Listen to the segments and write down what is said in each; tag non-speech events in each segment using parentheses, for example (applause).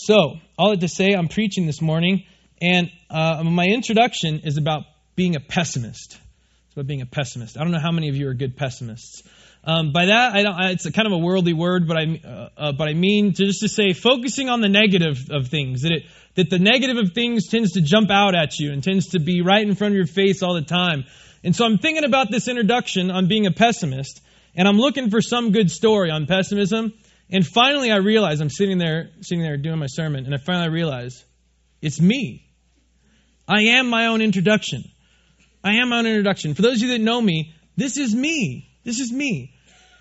So, all that to say, I'm preaching this morning, and uh, my introduction is about being a pessimist. It's about being a pessimist. I don't know how many of you are good pessimists. Um, by that, I it's kind of a worldly word, but I, uh, uh, but I mean to just to say focusing on the negative of things. That it, that the negative of things tends to jump out at you and tends to be right in front of your face all the time. And so I'm thinking about this introduction on being a pessimist, and I'm looking for some good story on pessimism. And finally, I realize I'm sitting there, sitting there doing my sermon, and I finally realize it's me. I am my own introduction. I am my own introduction. For those of you that know me, this is me. This is me.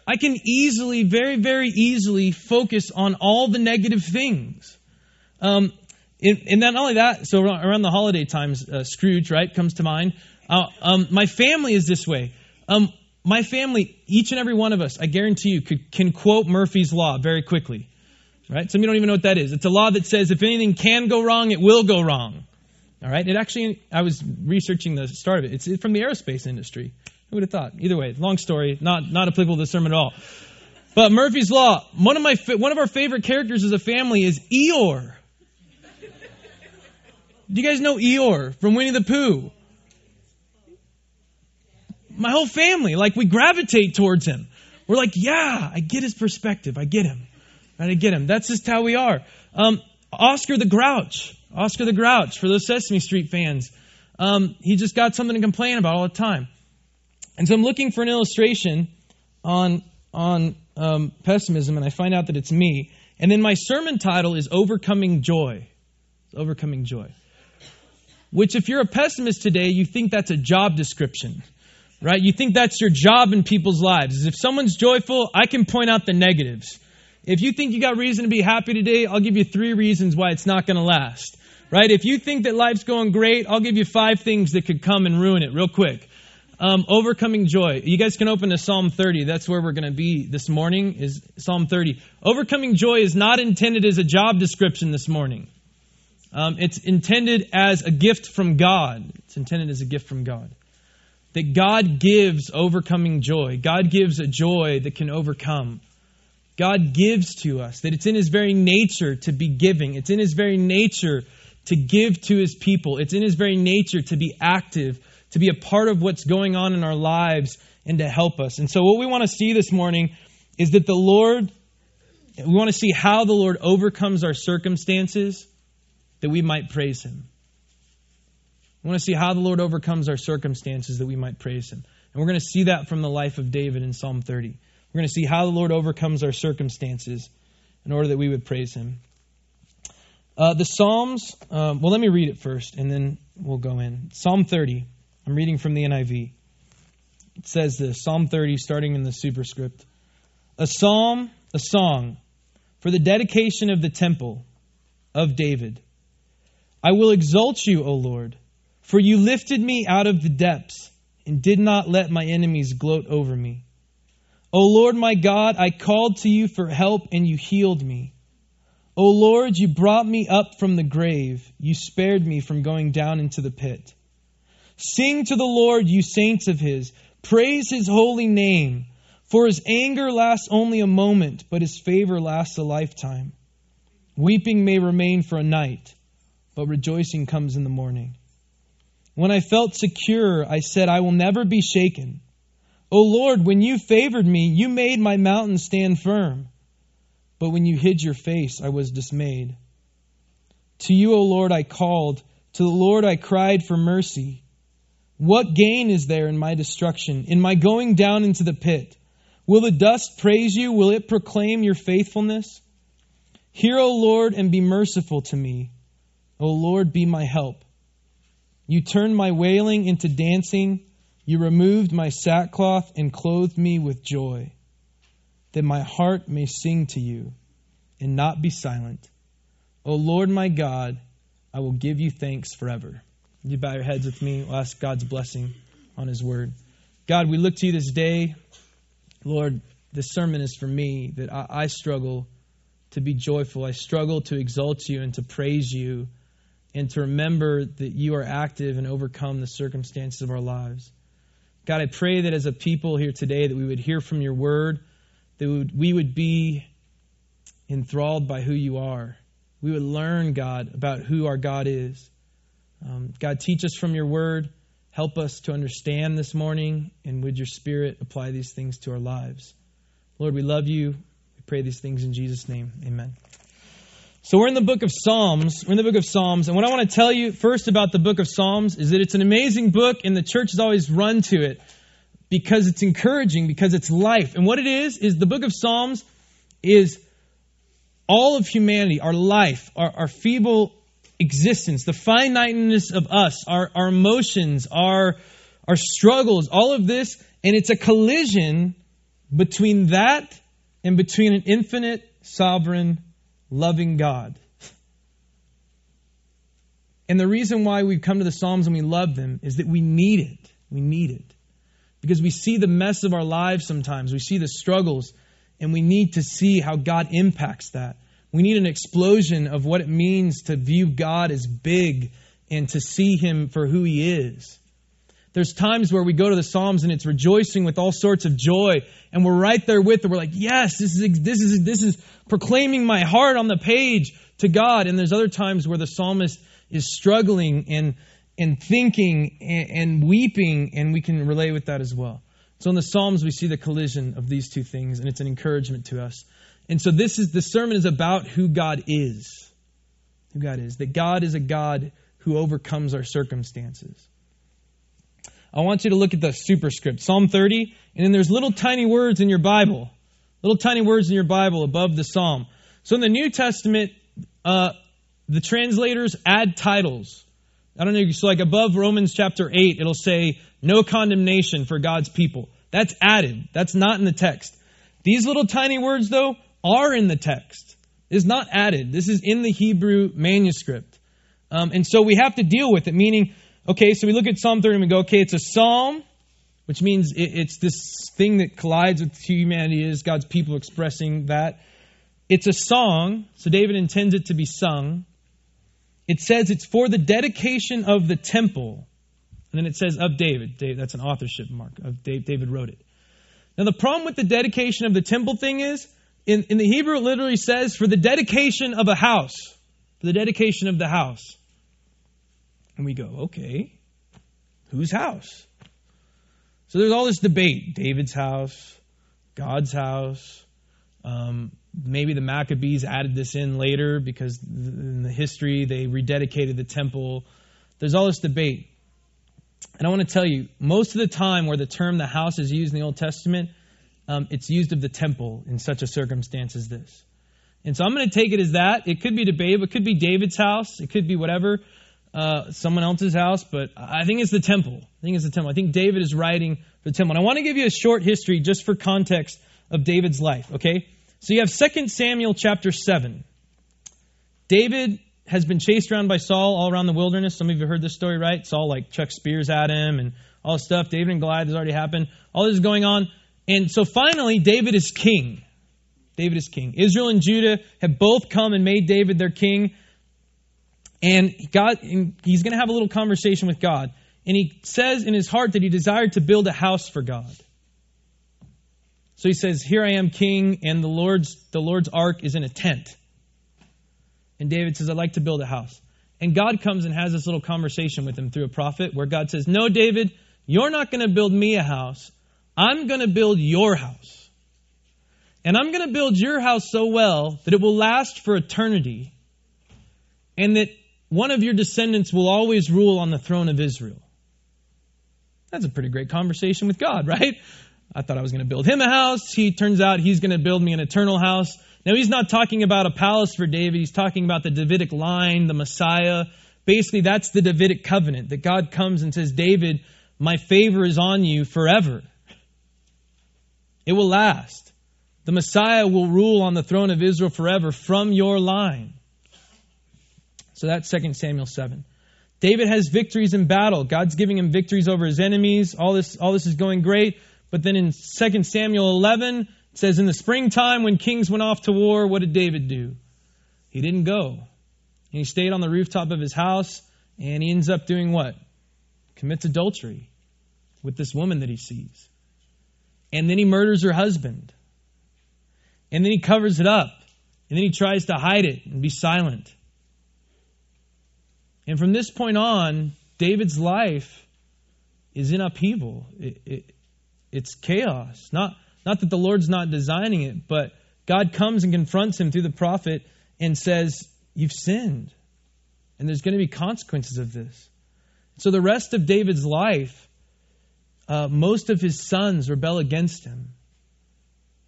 I can easily, very, very easily focus on all the negative things. Um, and, and not only that, so around the holiday times, uh, Scrooge, right, comes to mind. Uh, um, my family is this way. Um, my family, each and every one of us, I guarantee you, could, can quote Murphy's Law very quickly. Right? Some of you don't even know what that is. It's a law that says if anything can go wrong, it will go wrong. All right? It actually, I was researching the start of it. It's from the aerospace industry. Who would have thought? Either way, long story, not, not applicable to the sermon at all. But Murphy's Law, one of, my, one of our favorite characters as a family is Eeyore. Do you guys know Eeyore from Winnie the Pooh? My whole family, like we gravitate towards him. We're like, yeah, I get his perspective. I get him. I get him. That's just how we are. Um, Oscar the Grouch. Oscar the Grouch, for those Sesame Street fans. Um, he just got something to complain about all the time. And so I'm looking for an illustration on, on um, pessimism, and I find out that it's me. And then my sermon title is Overcoming Joy. Overcoming Joy. Which, if you're a pessimist today, you think that's a job description right? You think that's your job in people's lives. Is If someone's joyful, I can point out the negatives. If you think you got reason to be happy today, I'll give you three reasons why it's not going to last. Right? If you think that life's going great, I'll give you five things that could come and ruin it real quick. Um, overcoming joy. You guys can open to Psalm 30. That's where we're going to be this morning. Is Psalm 30. Overcoming joy is not intended as a job description this morning. Um, it's intended as a gift from God. It's intended as a gift from God that God gives overcoming joy. God gives a joy that can overcome. God gives to us, that it's in His very nature to be giving. It's in His very nature to give to His people. It's in His very nature to be active, to be a part of what's going on in our lives, and to help us. And so, what we want to see this morning is that the Lord, we want to see how the Lord overcomes our circumstances that we might praise Him. We want to see how the Lord overcomes our circumstances that we might praise Him. And we're going to see that from the life of David in Psalm 30. We're going to see how the Lord overcomes our circumstances in order that we would praise Him. Uh, the Psalms, um, well, let me read it first, and then we'll go in. Psalm 30. I'm reading from the NIV. It says this Psalm 30, starting in the superscript. A psalm, a song for the dedication of the temple of David. I will exalt you, O Lord. For you lifted me out of the depths and did not let my enemies gloat over me. O Lord my God, I called to you for help and you healed me. O Lord, you brought me up from the grave. You spared me from going down into the pit. Sing to the Lord, you saints of his. Praise his holy name. For his anger lasts only a moment, but his favor lasts a lifetime. Weeping may remain for a night, but rejoicing comes in the morning. When I felt secure, I said, I will never be shaken. O Lord, when you favored me, you made my mountain stand firm. But when you hid your face, I was dismayed. To you, O Lord, I called. To the Lord I cried for mercy. What gain is there in my destruction, in my going down into the pit? Will the dust praise you? Will it proclaim your faithfulness? Hear, O Lord, and be merciful to me. O Lord, be my help. You turned my wailing into dancing. You removed my sackcloth and clothed me with joy, that my heart may sing to you and not be silent. O Lord my God, I will give you thanks forever. You bow your heads with me. We'll ask God's blessing on His word. God, we look to you this day. Lord, this sermon is for me that I, I struggle to be joyful. I struggle to exalt you and to praise you and to remember that you are active and overcome the circumstances of our lives. God, I pray that as a people here today that we would hear from your word, that we would, be enthralled by who you are, we would learn, God, about who our God is. Um, God, teach us from your word. Help us to understand this morning, and would your spirit apply these things to our lives. Lord, we love you. We pray these things in Jesus' name. Amen. So we're in the book of Psalms. We're in the book of Psalms. And what I want to tell you first about the book of Psalms is that it's an amazing book, and the church has always run to it because it's encouraging, because it's life. And what it is, is the book of Psalms is all of humanity, our life, our, our feeble existence, the finiteness of us, our, our emotions, our, our struggles, all of this, and it's a collision between that and between an infinite, sovereign, loving God. And the reason why we come to the Psalms and we love them is that we need it. We need it. Because we see the mess of our lives sometimes, we see the struggles, and we need to see how God impacts that. We need an explosion of what it means to view God as big and to see Him for who He is. There's times where we go to the Psalms and it's rejoicing with all sorts of joy, and we're right there with it. We're like, yes, this is this is this is proclaiming my heart on the page to God. And there's other times where the psalmist is struggling and and thinking and, and weeping, and we can relate with that as well. So in the Psalms, we see the collision of these two things, and it's an encouragement to us. And so this is the sermon is about who God is. Who God is. That God is a God who overcomes our circumstances. I want you to look at the superscript, Psalm 30, and then there's little tiny words in your Bible. Little tiny words in your Bible above the psalm. So in the New Testament, uh, the translators add titles. I don't know, so like above Romans chapter 8, it'll say, no condemnation for God's people. That's added. That's not in the text. These little tiny words, though, are in the text. Is not added. This is in the Hebrew manuscript. Um, and so we have to deal with it, meaning, okay, so we look at Psalm 30 and we go, okay, it's a psalm, which means it, it's this thing that collides with humanity is, God's people expressing that. It's a song, so David intends it to be sung. It says it's for the dedication of the temple. And then it says of David. David that's an authorship mark. Of David wrote it. Now the problem with the dedication of the temple thing is in, in the Hebrew, it literally says, for the dedication of a house. For the dedication of the house. And we go, okay, whose house? So there's all this debate David's house, God's house. Um, maybe the Maccabees added this in later because in the history they rededicated the temple. There's all this debate. And I want to tell you, most of the time where the term the house is used in the Old Testament, um, it's used of the temple in such a circumstance as this. And so I'm going to take it as that. It could be debatable. It could be David's house. It could be whatever, uh, someone else's house. But I think it's the temple. I think it's the temple. I think David is writing for the temple. And I want to give you a short history just for context of David's life. Okay, so you have 2 Samuel chapter seven. David has been chased around by Saul all around the wilderness. Some of you heard this story, right? Saul like chucks spears at him and all this stuff. David and Goliath has already happened. All this is going on. And so finally, David is king. David is king. Israel and Judah have both come and made David their king. And God, he's going to have a little conversation with God. And he says in his heart that he desired to build a house for God. So he says, Here I am, king, and the Lord's, the Lord's ark is in a tent. And David says, I'd like to build a house. And God comes and has this little conversation with him through a prophet where God says, No, David, you're not going to build me a house. I'm going to build your house. And I'm going to build your house so well that it will last for eternity and that one of your descendants will always rule on the throne of Israel. That's a pretty great conversation with God, (laughs) right? I thought I was going to build him a house. He turns out he's going to build me an eternal house. Now, he's not talking about a palace for David. He's talking about the Davidic line, the Messiah. Basically, that's the Davidic covenant that God comes and says, David, my favor is on you forever. It will last. The Messiah will rule on the throne of Israel forever from your line. So that's 2 Samuel 7. David has victories in battle. God's giving him victories over his enemies. All this, all this is going great. But then in 2 Samuel 11, it says, In the springtime when kings went off to war, what did David do? He didn't go. And he stayed on the rooftop of his house, and he ends up doing what? Commits adultery with this woman that he sees. And then he murders her husband. And then he covers it up. And then he tries to hide it and be silent. And from this point on, David's life is in upheaval. It, it, it's chaos. Not, not that the Lord's not designing it, but God comes and confronts him through the prophet and says, You've sinned. And there's going to be consequences of this. So the rest of David's life, uh, most of his sons rebel against him,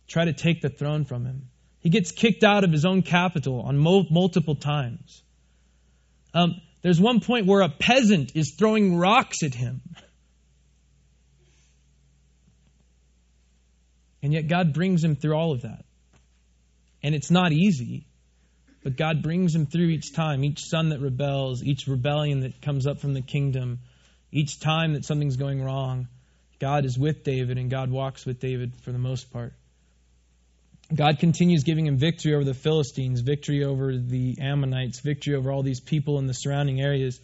try to take the throne from him. He gets kicked out of his own capital on mo- multiple times. Um, there's one point where a peasant is throwing rocks at him. And yet God brings him through all of that. And it's not easy, but God brings him through each time, each son that rebels, each rebellion that comes up from the kingdom, each time that something's going wrong. God is with David, and God walks with David for the most part. God continues giving him victory over the Philistines, victory over the Ammonites, victory over all these people in the surrounding areas.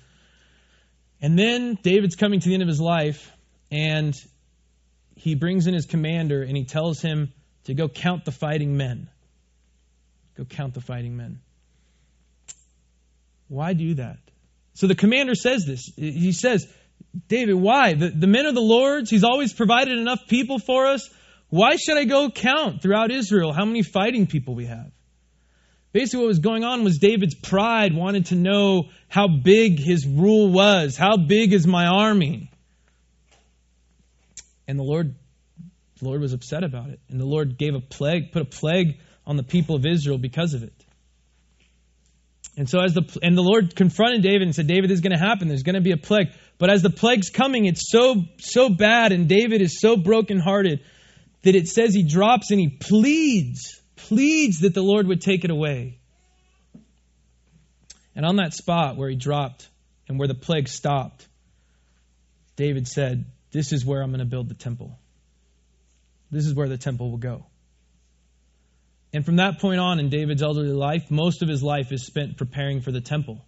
And then David's coming to the end of his life, and he brings in his commander and he tells him to go count the fighting men. Go count the fighting men. Why do that? So the commander says this. He says, David, why? The, the men are the Lord's. He's always provided enough people for us. Why should I go count throughout Israel how many fighting people we have? Basically, what was going on was David's pride wanted to know how big his rule was. How big is my army? And the Lord, the Lord was upset about it. And the Lord gave a plague, put a plague on the people of Israel because of it. And so as the and the Lord confronted David and said, David, this is going to happen. There's going to be a plague. But as the plague's coming, it's so so bad, and David is so brokenhearted that it says he drops and he pleads, pleads that the Lord would take it away. And on that spot where he dropped and where the plague stopped, David said, This is where I'm going to build the temple. This is where the temple will go. And from that point on in David's elderly life, most of his life is spent preparing for the temple.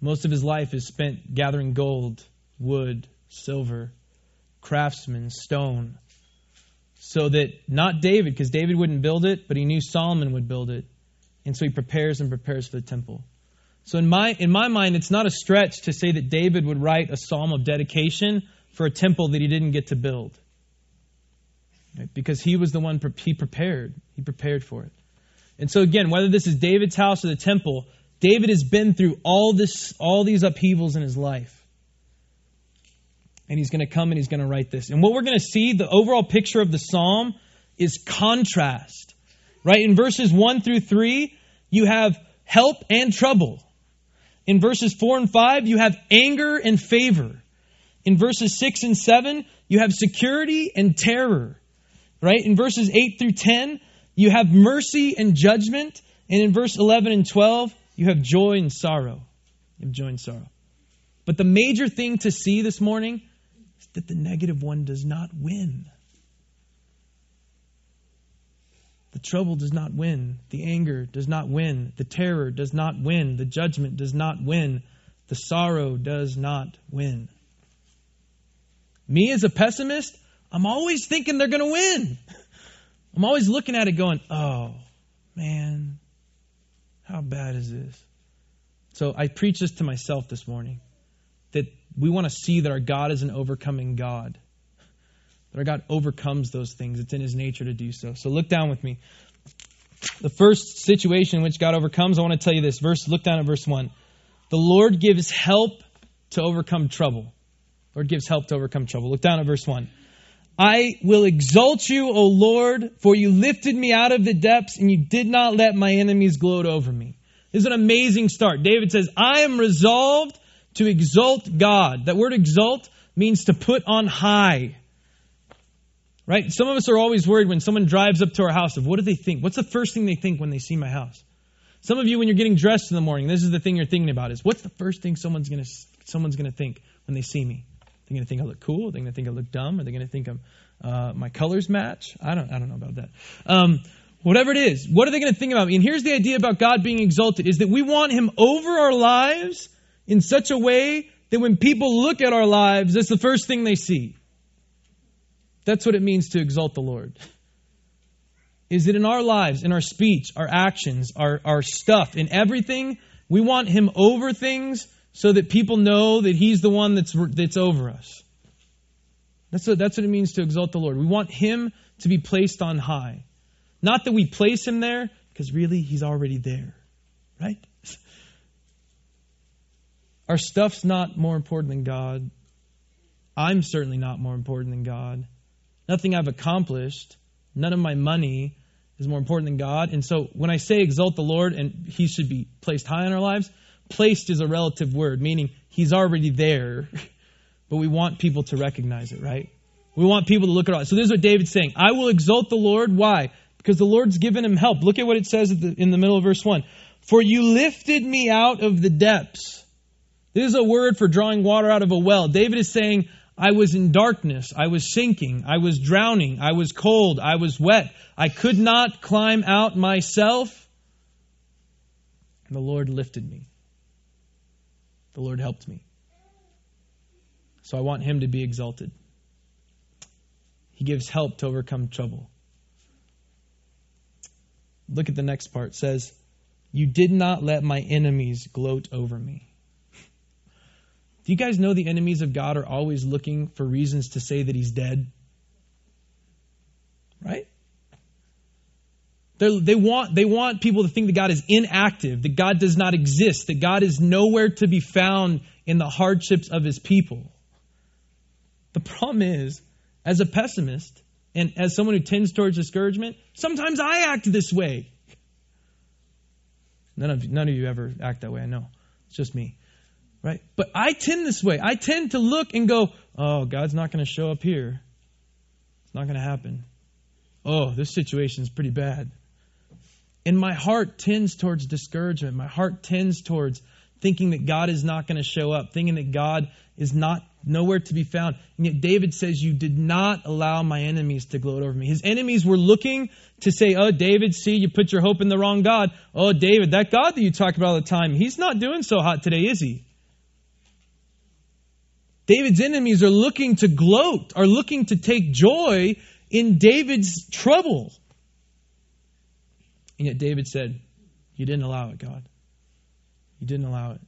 Most of his life is spent gathering gold, wood, silver, craftsmen, stone, so that not David, because David wouldn't build it, but he knew Solomon would build it. And so he prepares and prepares for the temple. So in my in my mind, it's not a stretch to say that David would write a psalm of dedication for a temple that he didn't get to build. Right? Because he was the one he prepared. He prepared for it. And so again, whether this is David's house or the temple, David has been through all this all these upheavals in his life and he's going to come and he's going to write this. And what we're going to see, the overall picture of the psalm is contrast. Right? In verses 1 through 3, you have help and trouble. In verses 4 and 5, you have anger and favor. In verses 6 and 7, you have security and terror. Right? In verses 8 through 10, you have mercy and judgment. And in verse 11 and 12, you have joy and sorrow. You have joy and sorrow. But the major thing to see this morning that the negative one does not win. The trouble does not win. The anger does not win. The terror does not win. The judgment does not win. The sorrow does not win. Me as a pessimist, I'm always thinking they're going to win. I'm always looking at it going, oh, man, how bad is this? So I preach this to myself this morning we want to see that our God is an overcoming God. That our God overcomes those things. It's in his nature to do so. So look down with me. The first situation in which God overcomes, I want to tell you this. Verse, look down at verse 1. The Lord gives help to overcome trouble. Lord gives help to overcome trouble. Look down at verse 1. I will exalt you, O Lord, for you lifted me out of the depths and you did not let my enemies gloat over me. This is an amazing start. David says, I am resolved to exalt God. That word exalt means to put on high. Right? Some of us are always worried when someone drives up to our house of what do they think? What's the first thing they think when they see my house? Some of you, when you're getting dressed in the morning, this is the thing you're thinking about: is what's the first thing someone's gonna someone's gonna think when they see me? They're gonna think I look cool. They're gonna think I look dumb. Are they gonna think I'm uh, my colors match? I don't I don't know about that. Um, whatever it is, what are they gonna think about me? And here's the idea about God being exalted: is that we want Him over our lives in such a way that when people look at our lives, that's the first thing they see. That's what it means to exalt the Lord. is that in our lives, in our speech, our actions, our, our stuff, in everything, we want Him over things so that people know that He's the one that's, that's over us. That's what, that's what it means to exalt the Lord. We want Him to be placed on high. Not that we place Him there, because really He's already there. Right? (laughs) Our stuff's not more important than God. I'm certainly not more important than God. Nothing I've accomplished, none of my money is more important than God. And so when I say exalt the Lord and He should be placed high in our lives, placed is a relative word, meaning He's already there, (laughs) but we want people to recognize it, right? We want people to look at us. So this is what David's saying. I will exalt the Lord. Why? Because the Lord's given him help. Look at what it says in the middle of verse 1. For you lifted me out of the depths. This is a word for drawing water out of a well. David is saying, I was in darkness. I was sinking. I was drowning. I was cold. I was wet. I could not climb out myself. And the Lord lifted me. The Lord helped me. So I want him to be exalted. He gives help to overcome trouble. Look at the next part. It says, You did not let my enemies gloat over me. Do you guys know the enemies of God are always looking for reasons to say that he's dead? Right? They're, they want, they want people to think that God is inactive, that God does not exist, that God is nowhere to be found in the hardships of his people. The problem is, as a pessimist and as someone who tends towards discouragement, sometimes I act this way. None of, none of you ever act that way, I know. It's just me. Right? But I tend this way. I tend to look and go, oh, God's not going to show up here. It's not going to happen. Oh, this situation is pretty bad. And my heart tends towards discouragement. My heart tends towards thinking that God is not going to show up, thinking that God is not nowhere to be found. And yet David says, You did not allow my enemies to gloat over me. His enemies were looking to say, Oh, David, see, you put your hope in the wrong God. Oh, David, that God that you talk about all the time, he's not doing so hot today, is he? David's enemies are looking to gloat, are looking to take joy in David's trouble. And yet David said, You didn't allow it, God. You didn't allow it.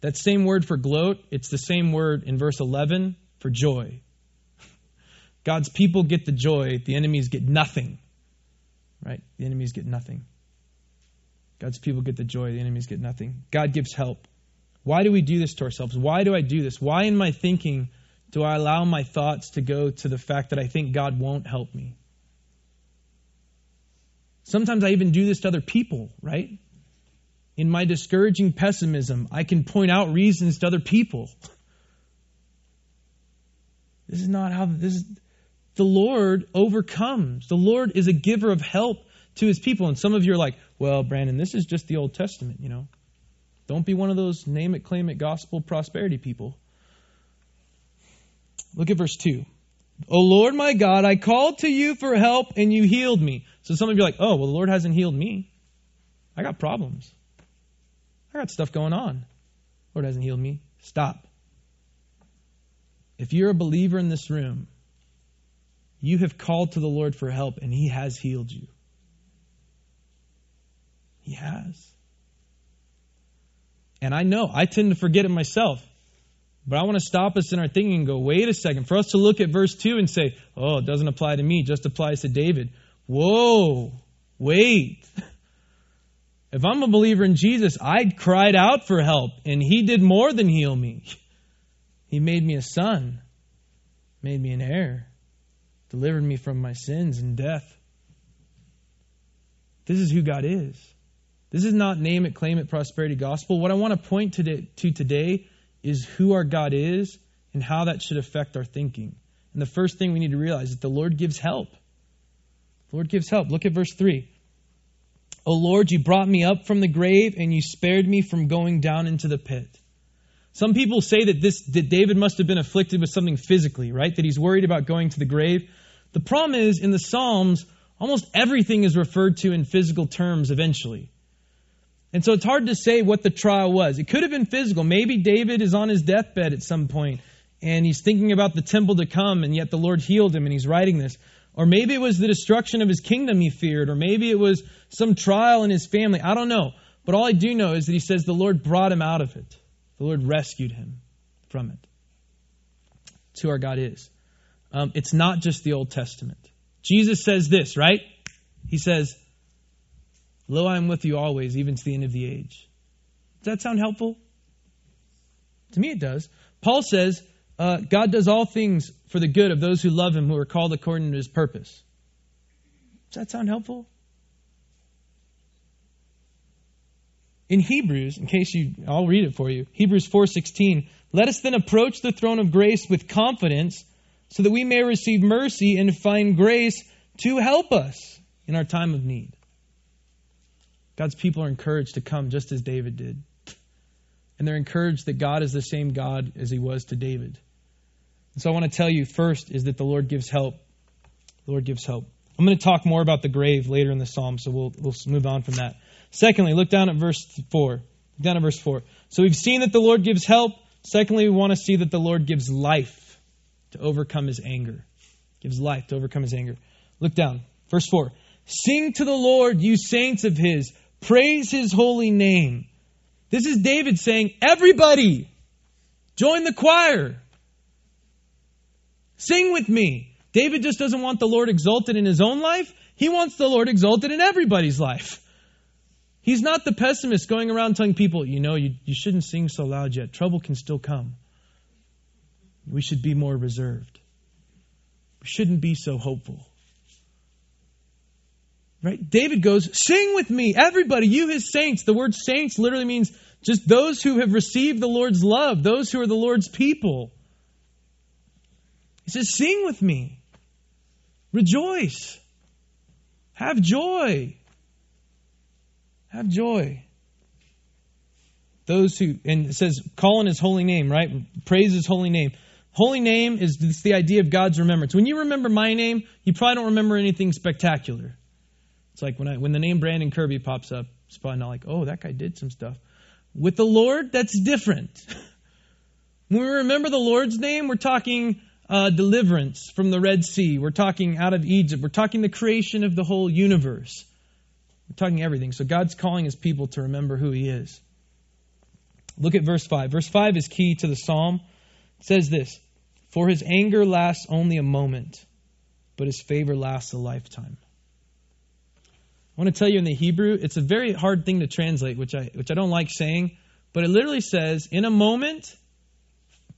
That same word for gloat, it's the same word in verse 11 for joy. (laughs) God's people get the joy, the enemies get nothing. Right? The enemies get nothing. God's people get the joy, the enemies get nothing. God gives help. Why do we do this to ourselves? Why do I do this? Why in my thinking do I allow my thoughts to go to the fact that I think God won't help me? Sometimes I even do this to other people, right? In my discouraging pessimism, I can point out reasons to other people. (laughs) This is not how this is. The Lord overcomes. The Lord is a giver of help to his people. And some of you are like, well, Brandon, this is just the Old Testament, you know. Don't be one of those name it, claim it gospel prosperity people. Look at verse 2. O Lord my God, I called to you for help and you healed me. So some of you are like, oh, well, the Lord hasn't healed me. I got problems. I got stuff going on. Lord hasn't healed me. Stop. If you're a believer in this room, you have called to the Lord for help and He has healed you. He has. And I know, I tend to forget it myself. But I want to stop us in our thinking and go, wait a second. For us to look at verse 2 and say, oh, it doesn't apply to me, just applies to David. Whoa, wait. If I'm a believer in Jesus, I cried out for help, and He did more than heal me. He made me a son, made me an heir, delivered me from my sins and death. This is who God is. This is not name it, claim it, prosperity gospel. What I want to point to, to today is who our God is and how that should affect our thinking. And the first thing we need to realize is the Lord gives help. The Lord gives help. Look at verse 3. O Lord, you brought me up from the grave and you spared me from going down into the pit. Some people say that this that David must have been afflicted with something physically, right? That he's worried about going to the grave. The problem is in the Psalms, almost everything is referred to in physical terms eventually. And so it's hard to say what the trial was. It could have been physical. Maybe David is on his deathbed at some point and he's thinking about the temple to come, and yet the Lord healed him and he's writing this. Or maybe it was the destruction of his kingdom he feared. Or maybe it was some trial in his family. I don't know. But all I do know is that he says the Lord brought him out of it. The Lord rescued him from it. It's who our God is. Um, it's not just the Old Testament. Jesus says this, right? He says, Lo, I am with you always, even to the end of the age. Does that sound helpful? To me, it does. Paul says, uh, God does all things for the good of those who love him, who are called according to his purpose. Does that sound helpful? In Hebrews, in case you, I'll read it for you. Hebrews 4:16. Let us then approach the throne of grace with confidence, so that we may receive mercy and find grace to help us in our time of need. God's people are encouraged to come just as David did. And they're encouraged that God is the same God as he was to David. And so I want to tell you first is that the Lord gives help. The Lord gives help. I'm going to talk more about the grave later in the psalm, so we'll, we'll move on from that. Secondly, look down at verse 4. Look down at verse 4. So we've seen that the Lord gives help. Secondly, we want to see that the Lord gives life to overcome his anger. Gives life to overcome his anger. Look down. Verse 4. Sing to the Lord, you saints of his. Praise his holy name. This is David saying, Everybody, join the choir. Sing with me. David just doesn't want the Lord exalted in his own life, he wants the Lord exalted in everybody's life. He's not the pessimist going around telling people, you know, you, you shouldn't sing so loud yet. Trouble can still come. We should be more reserved. We shouldn't be so hopeful. Right? David goes, Sing with me, everybody, you his saints. The word saints literally means just those who have received the Lord's love, those who are the Lord's people. He says, Sing with me. Rejoice. Have joy. Have joy. Those who, and it says, call on his holy name, right? Praise his holy name. Holy name is the idea of God's remembrance. When you remember my name, you probably don't remember anything spectacular. It's like when I when the name Brandon Kirby pops up, it's probably not like, oh, that guy did some stuff. With the Lord, that's different. (laughs) when we remember the Lord's name, we're talking uh, deliverance from the Red Sea. We're talking out of Egypt. We're talking the creation of the whole universe. We're talking everything. So God's calling his people to remember who he is. Look at verse 5. Verse 5 is key to the psalm. It says this For his anger lasts only a moment, but his favor lasts a lifetime. I want to tell you in the Hebrew, it's a very hard thing to translate, which I, which I don't like saying, but it literally says, in a moment,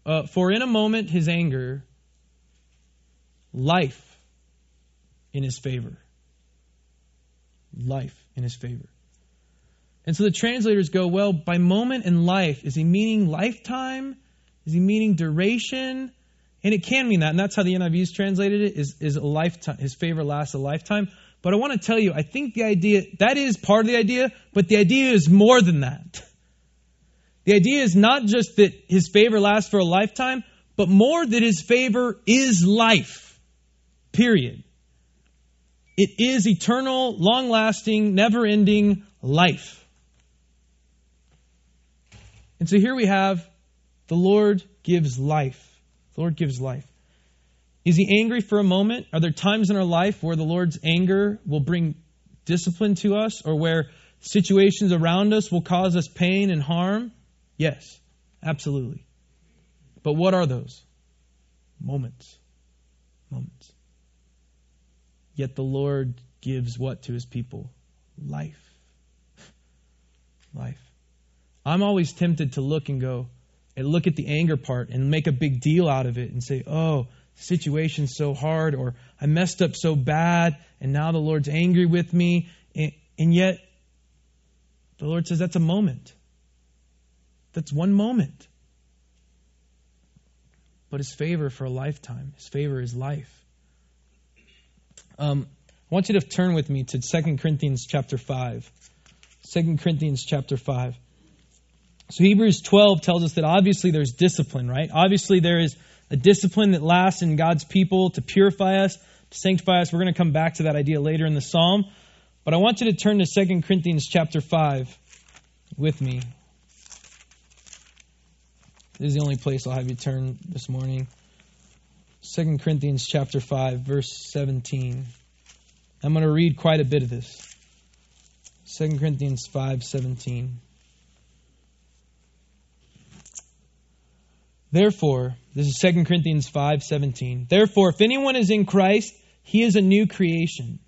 uh, for in a moment his anger, life in his favor life in his favor. And so the translators go, well, by moment in life, is he meaning lifetime? Is he meaning duration? And it can mean that, and that's how the NIV's translated it, is, is a lifetime. His favor lasts a lifetime. But I want to tell you, I think the idea, that is part of the idea, but the idea is more than that. The idea is not just that his favor lasts for a lifetime, but more that his favor is life. Period. It is eternal, long lasting, never ending life. And so here we have the Lord gives life. The Lord gives life. Is he angry for a moment? Are there times in our life where the Lord's anger will bring discipline to us or where situations around us will cause us pain and harm? Yes, absolutely. But what are those? Moments. Moments. Yet the Lord gives what to his people? Life. (laughs) Life. I'm always tempted to look and go, and look at the anger part and make a big deal out of it and say, oh, situation's so hard, or I messed up so bad, and now the Lord's angry with me. And, and yet, the Lord says that's a moment. That's one moment. But his favor for a lifetime, his favor is life. Um, I want you to turn with me to 2 Corinthians chapter 5. 2 Corinthians chapter 5. So Hebrews 12 tells us that obviously there's discipline, right? Obviously there is a discipline that lasts in God's people to purify us, to sanctify us. We're going to come back to that idea later in the psalm. But I want you to turn to 2 Corinthians chapter 5 with me. This is the only place I'll have you turn this morning. 2 Corinthians chapter 5 verse 17. I'm going to read quite a bit of this. 2 Corinthians 5:17. Therefore, this is 2 Corinthians 5:17. Therefore, if anyone is in Christ, he is a new creation.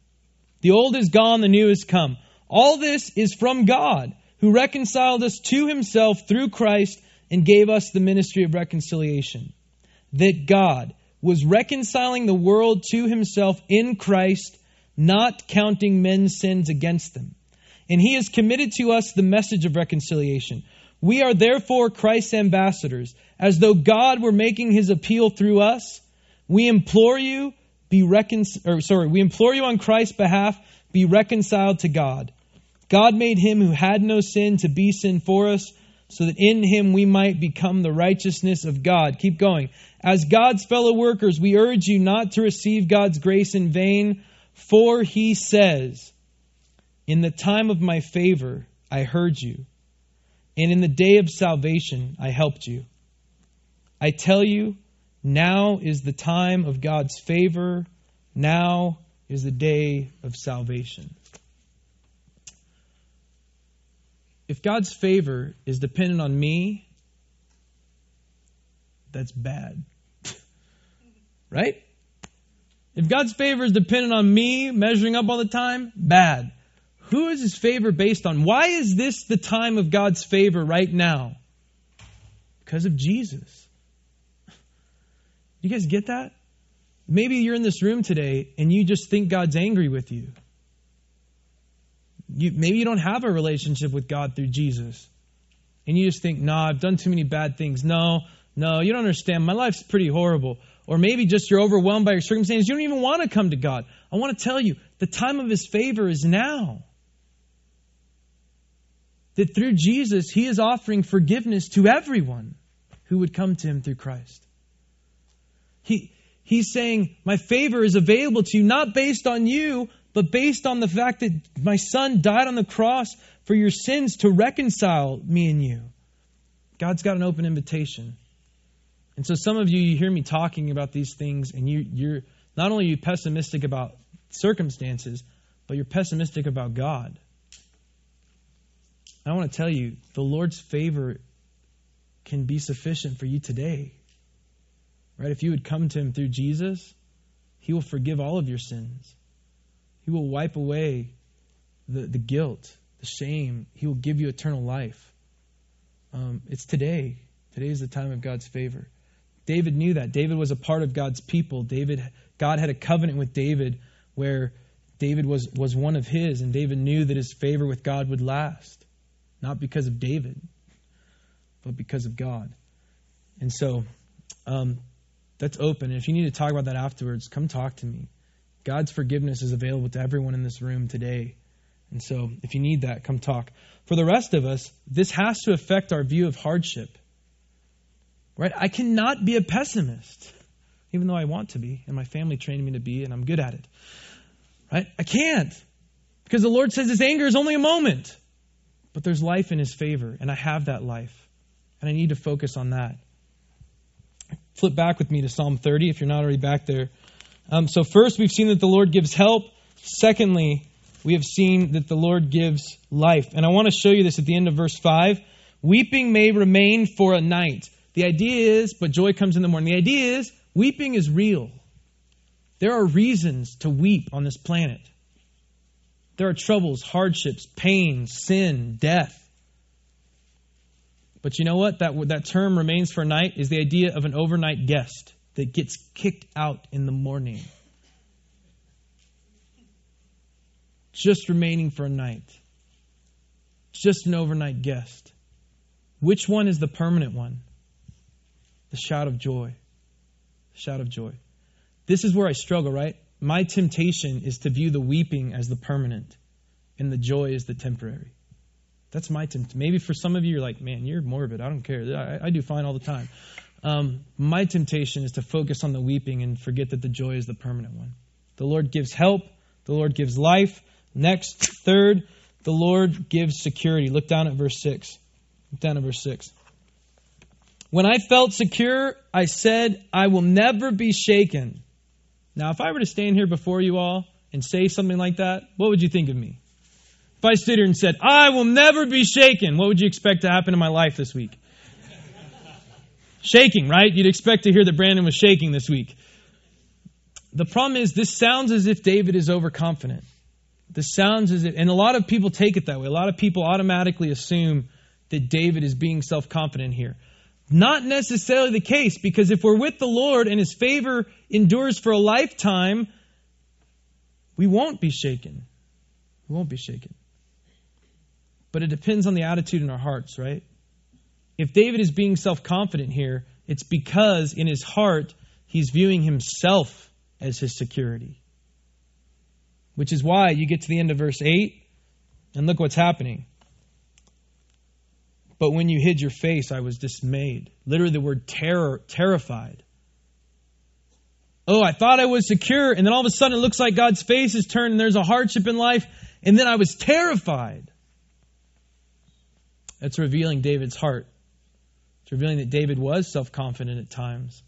The old is gone, the new has come. All this is from God, who reconciled us to himself through Christ and gave us the ministry of reconciliation. That God was reconciling the world to himself in Christ, not counting men's sins against them. And he has committed to us the message of reconciliation. We are therefore Christ's ambassadors, as though God were making his appeal through us. We implore you, be recon- or sorry, we implore you on Christ's behalf, be reconciled to God. God made him who had no sin to be sin for us, so that in him we might become the righteousness of God. Keep going. As God's fellow workers, we urge you not to receive God's grace in vain, for he says, In the time of my favor I heard you and in the day of salvation I helped you. I tell you, now is the time of God's favor. Now is the day of salvation. If God's favor is dependent on me, that's bad. (laughs) right? If God's favor is dependent on me measuring up all the time, bad. Who is his favor based on? Why is this the time of God's favor right now? Because of Jesus. You guys get that? Maybe you're in this room today and you just think God's angry with you. you maybe you don't have a relationship with God through Jesus. And you just think, nah, I've done too many bad things. No, no, you don't understand. My life's pretty horrible. Or maybe just you're overwhelmed by your circumstances. You don't even want to come to God. I want to tell you, the time of His favor is now that through Jesus, he is offering forgiveness to everyone who would come to him through Christ. He, he's saying, My favor is available to you, not based on you, but based on the fact that my son died on the cross for your sins to reconcile me and you. God's got an open invitation. And so some of you, you hear me talking about these things, and you, you're not only are you pessimistic about circumstances, but you're pessimistic about God. I want to tell you, the Lord's favor can be sufficient for you today. Right? If you would come to Him through Jesus, He will forgive all of your sins. He will wipe away the, the guilt, the shame. He will give you eternal life. Um, it's today. Today is the time of God's favor. David knew that. David was a part of God's people. David, God had a covenant with David where David was, was one of his, and David knew that his favor with God would last. Not because of David, but because of God. And so um, that's open. And if you need to talk about that afterwards, come talk to me. God's forgiveness is available to everyone in this room today. And so if you need that, come talk. For the rest of us, this has to affect our view of hardship. Right? I cannot be a pessimist, even though I want to be, and my family trained me to be, and I'm good at it. Right? I can't. Because the Lord says his anger is only a moment. But there's life in his favor, and I have that life. And I need to focus on that. Flip back with me to Psalm 30 if you're not already back there. Um, so, first, we've seen that the Lord gives help. Secondly, we have seen that the Lord gives life. And I want to show you this at the end of verse 5. Weeping may remain for a night. The idea is, but joy comes in the morning. The idea is, weeping is real. There are reasons to weep on this planet. There are troubles, hardships, pain, sin, death. But you know what? That, that term remains for a night is the idea of an overnight guest that gets kicked out in the morning. Just remaining for a night. Just an overnight guest. Which one is the permanent one? The shout of joy. Shout of joy. This is where I struggle, right? my temptation is to view the weeping as the permanent and the joy as the temporary. That's my temptation. Maybe for some of you, you're like, man, you're morbid. I don't care. I, I do fine all the time. Um, my temptation is to focus on the weeping and forget that the joy is the permanent one. The Lord gives help, the Lord gives life. Next, third, the Lord gives security. Look down at verse 6. Look down at verse 6. When I felt secure, I said, I will never be shaken. Now, if I were to stand here before you all and say something like that, what would you think of me? If I stood here and said, I will never be shaken, what would you expect to happen in my life this week? shaking, right? You'd expect to hear that Brandon was shaking this week. The problem is, this sounds as if David is overconfident. This sounds as if, and a lot of people take it that way. A lot of people automatically assume that David is being self confident here. Not necessarily the case, because if we're with the Lord and his favor endures for a lifetime, we won't be shaken. We won't be shaken. But it depends on the attitude in our hearts, right? If David is being self confident here, it's because in his heart he's viewing himself as his security. Which is why you get to the end of verse 8 and look what's happening. But when you hid your face, I was dismayed. Literally, the word terror, terrified. Oh, I thought I was secure, and then all of a sudden it looks like God's face is turned and there's a hardship in life, and then I was terrified. That's revealing David's heart. It's revealing that David was self confident at times.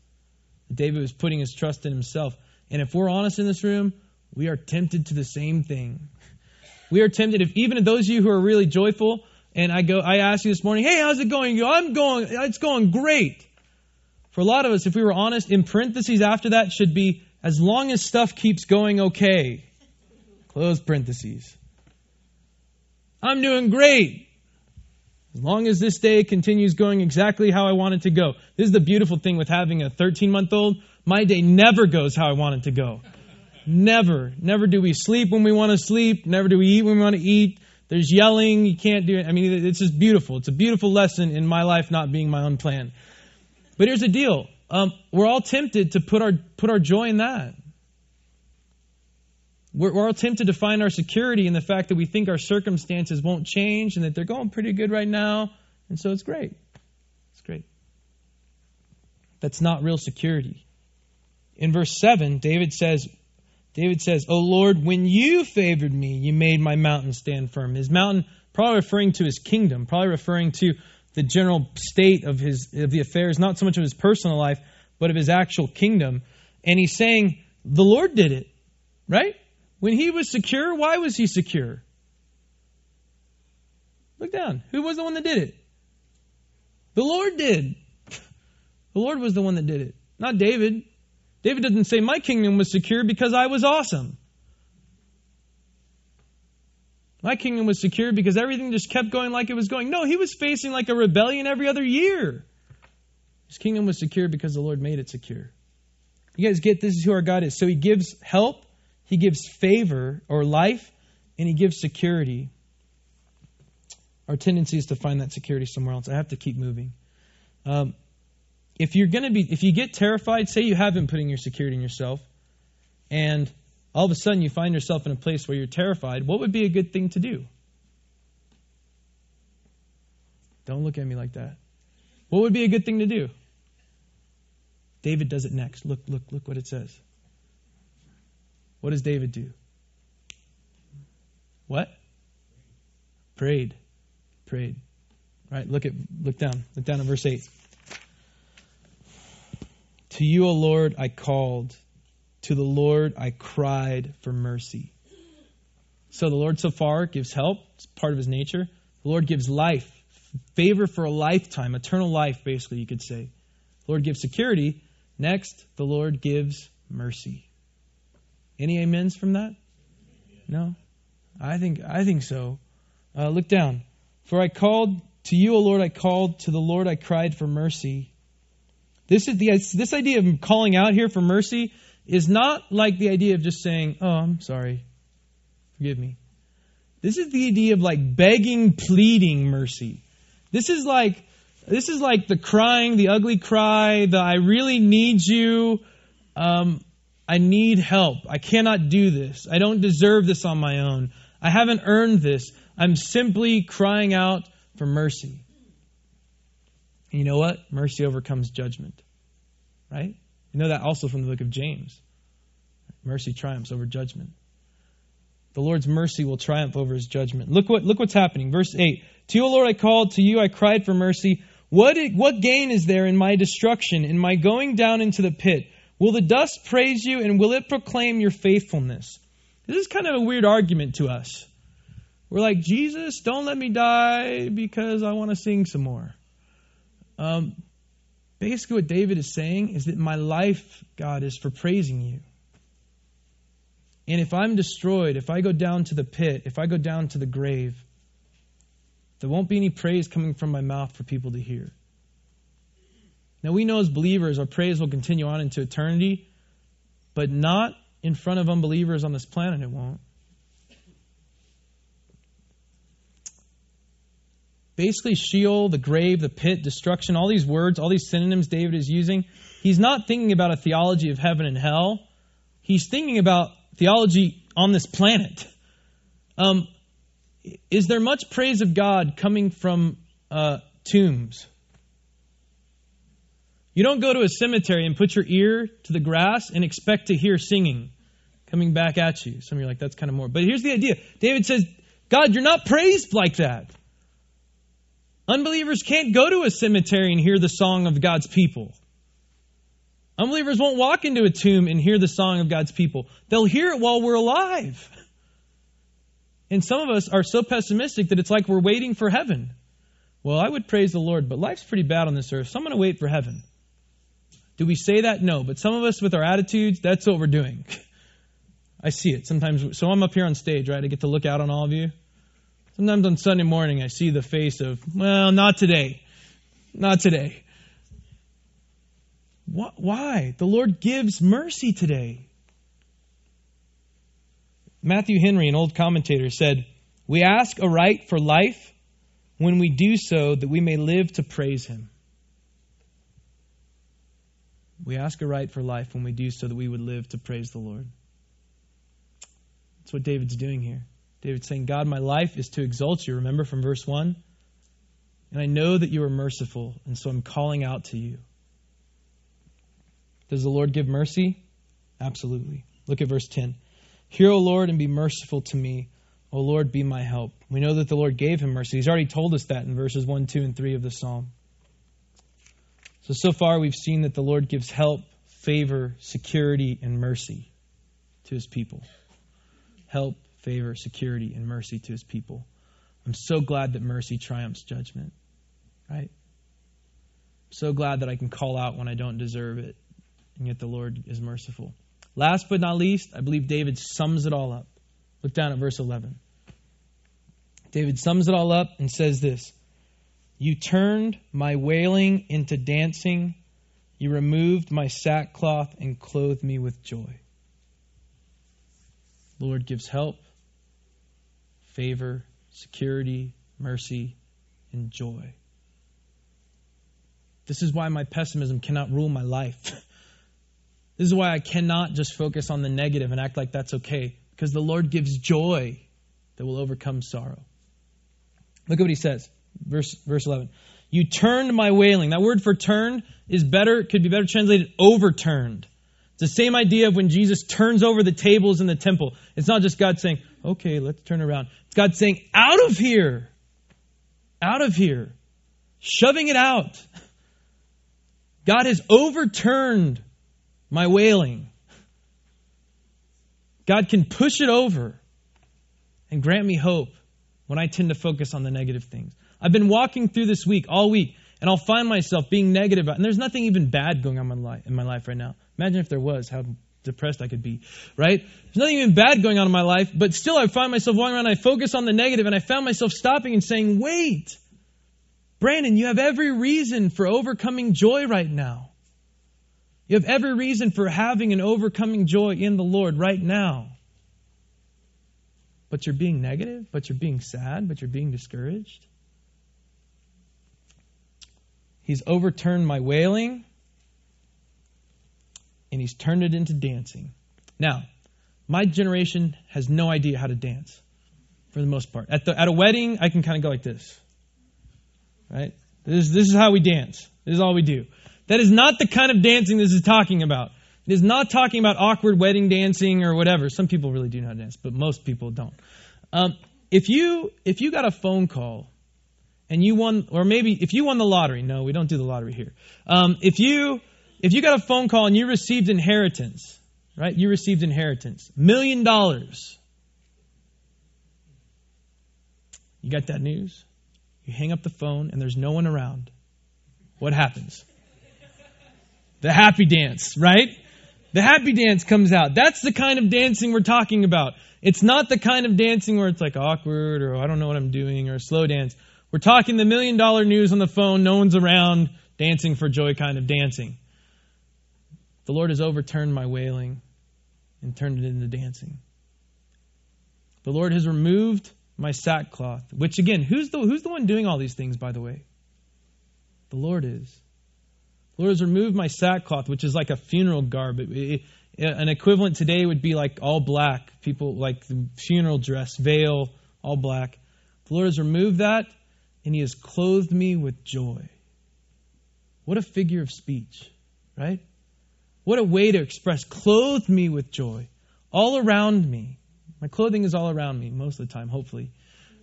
David was putting his trust in himself. And if we're honest in this room, we are tempted to the same thing. We are tempted, if even those of you who are really joyful, and I go, I ask you this morning, hey, how's it going? You go, I'm going, it's going great. For a lot of us, if we were honest, in parentheses after that should be, as long as stuff keeps going okay. Close parentheses. I'm doing great. As long as this day continues going exactly how I want it to go. This is the beautiful thing with having a 13 month old. My day never goes how I want it to go. Never. Never do we sleep when we want to sleep. Never do we eat when we want to eat. There's yelling. You can't do it. I mean, it's just beautiful. It's a beautiful lesson in my life not being my own plan. But here's the deal. Um, we're all tempted to put our, put our joy in that. We're, we're all tempted to find our security in the fact that we think our circumstances won't change and that they're going pretty good right now. And so it's great. It's great. That's not real security. In verse 7, David says, David says, Lord, when you favored me, you made my mountain stand firm. His mountain, probably referring to his kingdom, probably referring to the general state of his of the affairs, not so much of his personal life, but of his actual kingdom. And he's saying, The Lord did it. Right? When he was secure, why was he secure? Look down. Who was the one that did it? The Lord did. The Lord was the one that did it, not David. David doesn't say, My kingdom was secure because I was awesome. My kingdom was secure because everything just kept going like it was going. No, he was facing like a rebellion every other year. His kingdom was secure because the Lord made it secure. You guys get this is who our God is. So he gives help, he gives favor or life, and he gives security. Our tendency is to find that security somewhere else. I have to keep moving. Um, if you're going to be, if you get terrified, say you have been putting your security in yourself, and all of a sudden you find yourself in a place where you're terrified, what would be a good thing to do? Don't look at me like that. What would be a good thing to do? David does it next. Look, look, look what it says. What does David do? What? Prayed. Prayed. Right, look at look down. Look down at verse 8. To you, O Lord, I called. To the Lord I cried for mercy. So the Lord so far gives help. It's part of his nature. The Lord gives life, favor for a lifetime, eternal life, basically, you could say. The Lord gives security. Next, the Lord gives mercy. Any amens from that? No? I think I think so. Uh, look down. For I called to you, O Lord, I called. To the Lord I cried for mercy. This is the this idea of calling out here for mercy is not like the idea of just saying, "Oh, I'm sorry. Forgive me." This is the idea of like begging, pleading mercy. This is like this is like the crying, the ugly cry, the I really need you. Um, I need help. I cannot do this. I don't deserve this on my own. I haven't earned this. I'm simply crying out for mercy. And you know what? Mercy overcomes judgment. Right? You know that also from the book of James. Mercy triumphs over judgment. The Lord's mercy will triumph over his judgment. Look what look what's happening. Verse 8. To you, O Lord, I called, to you I cried for mercy. What, what gain is there in my destruction, in my going down into the pit? Will the dust praise you, and will it proclaim your faithfulness? This is kind of a weird argument to us. We're like, Jesus, don't let me die because I want to sing some more. Um, basically, what David is saying is that my life, God, is for praising you. And if I'm destroyed, if I go down to the pit, if I go down to the grave, there won't be any praise coming from my mouth for people to hear. Now, we know as believers, our praise will continue on into eternity, but not in front of unbelievers on this planet, it won't. basically Sheol, the grave, the pit, destruction, all these words, all these synonyms David is using, he's not thinking about a theology of heaven and hell. He's thinking about theology on this planet. Um, is there much praise of God coming from uh, tombs? You don't go to a cemetery and put your ear to the grass and expect to hear singing coming back at you. Some of you are like, that's kind of more. But here's the idea David says, God, you're not praised like that. Unbelievers can't go to a cemetery and hear the song of God's people. Unbelievers won't walk into a tomb and hear the song of God's people. They'll hear it while we're alive. And some of us are so pessimistic that it's like we're waiting for heaven. Well, I would praise the Lord, but life's pretty bad on this earth, so I'm going to wait for heaven. Do we say that? No. But some of us with our attitudes, that's what we're doing. (laughs) I see it sometimes. So I'm up here on stage, right? I get to look out on all of you. Sometimes on Sunday morning, I see the face of, well, not today. Not today. Why? The Lord gives mercy today. Matthew Henry, an old commentator, said, We ask a right for life when we do so that we may live to praise Him. We ask a right for life when we do so that we would live to praise the Lord. That's what David's doing here. David's saying, God, my life is to exalt you. Remember from verse 1? And I know that you are merciful, and so I'm calling out to you. Does the Lord give mercy? Absolutely. Look at verse 10. Hear, O Lord, and be merciful to me. O Lord, be my help. We know that the Lord gave him mercy. He's already told us that in verses 1, 2, and 3 of the psalm. So, so far we've seen that the Lord gives help, favor, security, and mercy to his people. Help, favor, security, and mercy to his people. I'm so glad that mercy triumphs judgment, right? I'm so glad that I can call out when I don't deserve it, and yet the Lord is merciful. Last but not least, I believe David sums it all up. Look down at verse 11. David sums it all up and says this You turned my wailing into dancing, you removed my sackcloth and clothed me with joy. Lord gives help, favor, security, mercy, and joy. This is why my pessimism cannot rule my life. (laughs) this is why I cannot just focus on the negative and act like that's okay, because the Lord gives joy that will overcome sorrow. Look at what he says, verse, verse 11. You turned my wailing. That word for turned is better, could be better translated overturned. It's the same idea of when Jesus turns over the tables in the temple. It's not just God saying, okay, let's turn around. It's God saying, out of here. Out of here. Shoving it out. God has overturned my wailing. God can push it over and grant me hope when I tend to focus on the negative things. I've been walking through this week, all week, and I'll find myself being negative. And there's nothing even bad going on in my life, right now. Imagine if there was, how depressed I could be, right? There's nothing even bad going on in my life, but still I find myself walking around, I focus on the negative, and I found myself stopping and saying, wait, Brandon, you have every reason for overcoming joy right now. You have every reason for having an overcoming joy in the Lord right now. But you're being negative, but you're being sad, but you're being discouraged. He's overturned my wailing and he's turned it into dancing. Now, my generation has no idea how to dance for the most part. At, the, at a wedding, I can kind of go like this. Right? This, this is how we dance. This is all we do. That is not the kind of dancing this is talking about. It is not talking about awkward wedding dancing or whatever. Some people really do know how to dance, but most people don't. Um, if you if you got a phone call and you won, or maybe if you won the lottery, no, we don't do the lottery here. Um, if you if you got a phone call and you received inheritance, right? You received inheritance, million dollars. You got that news? You hang up the phone and there's no one around. What happens? The happy dance, right? The happy dance comes out. That's the kind of dancing we're talking about. It's not the kind of dancing where it's like awkward or I don't know what I'm doing or slow dance. We're talking the million dollar news on the phone, no one's around, dancing for joy kind of dancing. The Lord has overturned my wailing and turned it into dancing. The Lord has removed my sackcloth, which again, who's the, who's the one doing all these things, by the way? The Lord is. The Lord has removed my sackcloth, which is like a funeral garb. It, it, an equivalent today would be like all black. People like funeral dress, veil, all black. The Lord has removed that, and He has clothed me with joy. What a figure of speech, right? What a way to express. Clothed me with joy. All around me. My clothing is all around me most of the time, hopefully.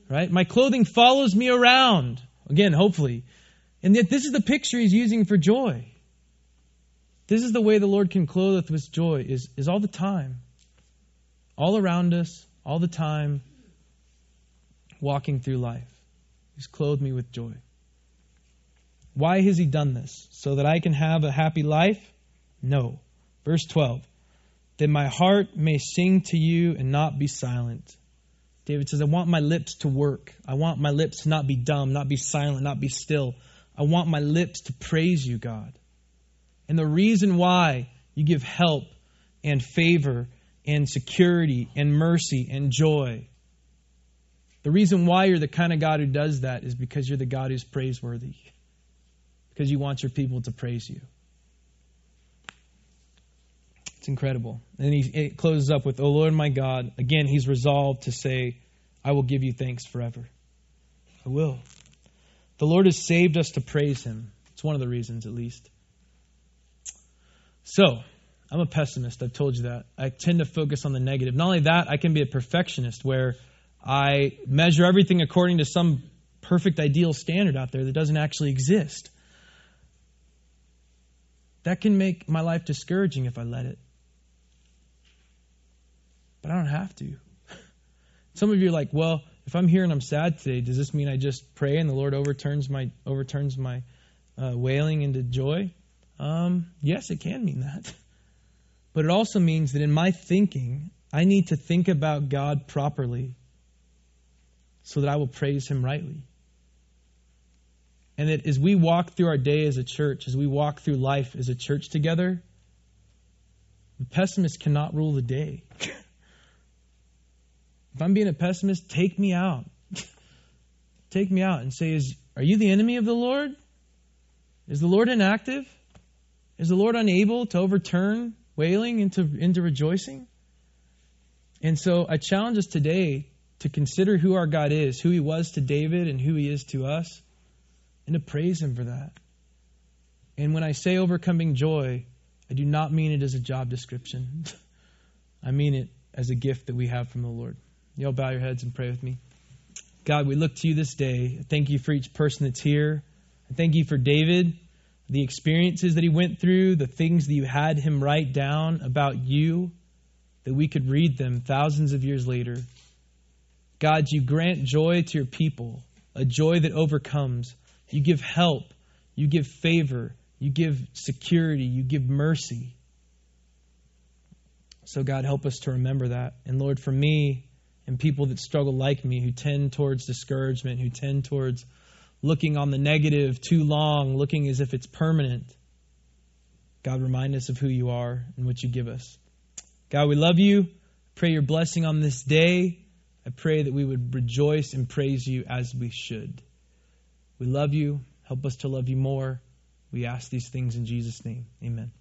Right? My clothing follows me around. Again, hopefully. And yet, this is the picture he's using for joy. This is the way the Lord can clothe us with joy, is, is all the time. All around us, all the time, walking through life. He's clothed me with joy. Why has he done this? So that I can have a happy life? No. Verse 12 that my heart may sing to you and not be silent. David says, I want my lips to work. I want my lips to not be dumb, not be silent, not be still. I want my lips to praise you, God. And the reason why you give help and favor and security and mercy and joy, the reason why you're the kind of God who does that is because you're the God who's praiseworthy, because you want your people to praise you. It's incredible. And he it closes up with, O Lord my God. Again, he's resolved to say, I will give you thanks forever. I will. The Lord has saved us to praise him. It's one of the reasons, at least. So, I'm a pessimist. I've told you that. I tend to focus on the negative. Not only that, I can be a perfectionist where I measure everything according to some perfect ideal standard out there that doesn't actually exist. That can make my life discouraging if I let it. But I don't have to. (laughs) Some of you are like, well, if I'm here and I'm sad today, does this mean I just pray and the Lord overturns my overturns my uh, wailing into joy? Um, yes, it can mean that. (laughs) But it also means that in my thinking, I need to think about God properly so that I will praise Him rightly. And that as we walk through our day as a church, as we walk through life as a church together, the pessimist cannot rule the day. (laughs) If I'm being a pessimist, take me out. (laughs) take me out and say, is, Are you the enemy of the Lord? Is the Lord inactive? Is the Lord unable to overturn wailing into, into rejoicing? And so I challenge us today to consider who our God is, who He was to David and who He is to us, and to praise Him for that. And when I say overcoming joy, I do not mean it as a job description. (laughs) I mean it as a gift that we have from the Lord. Y'all bow your heads and pray with me. God, we look to you this day. Thank you for each person that's here. Thank you for David, the experiences that he went through, the things that you had him write down about you, that we could read them thousands of years later. God, you grant joy to your people, a joy that overcomes. You give help, you give favor, you give security, you give mercy. So, God, help us to remember that. And Lord, for me, and people that struggle like me, who tend towards discouragement, who tend towards looking on the negative too long, looking as if it's permanent. God, remind us of who you are and what you give us. God, we love you. Pray your blessing on this day. I pray that we would rejoice and praise you as we should. We love you. Help us to love you more. We ask these things in Jesus' name. Amen.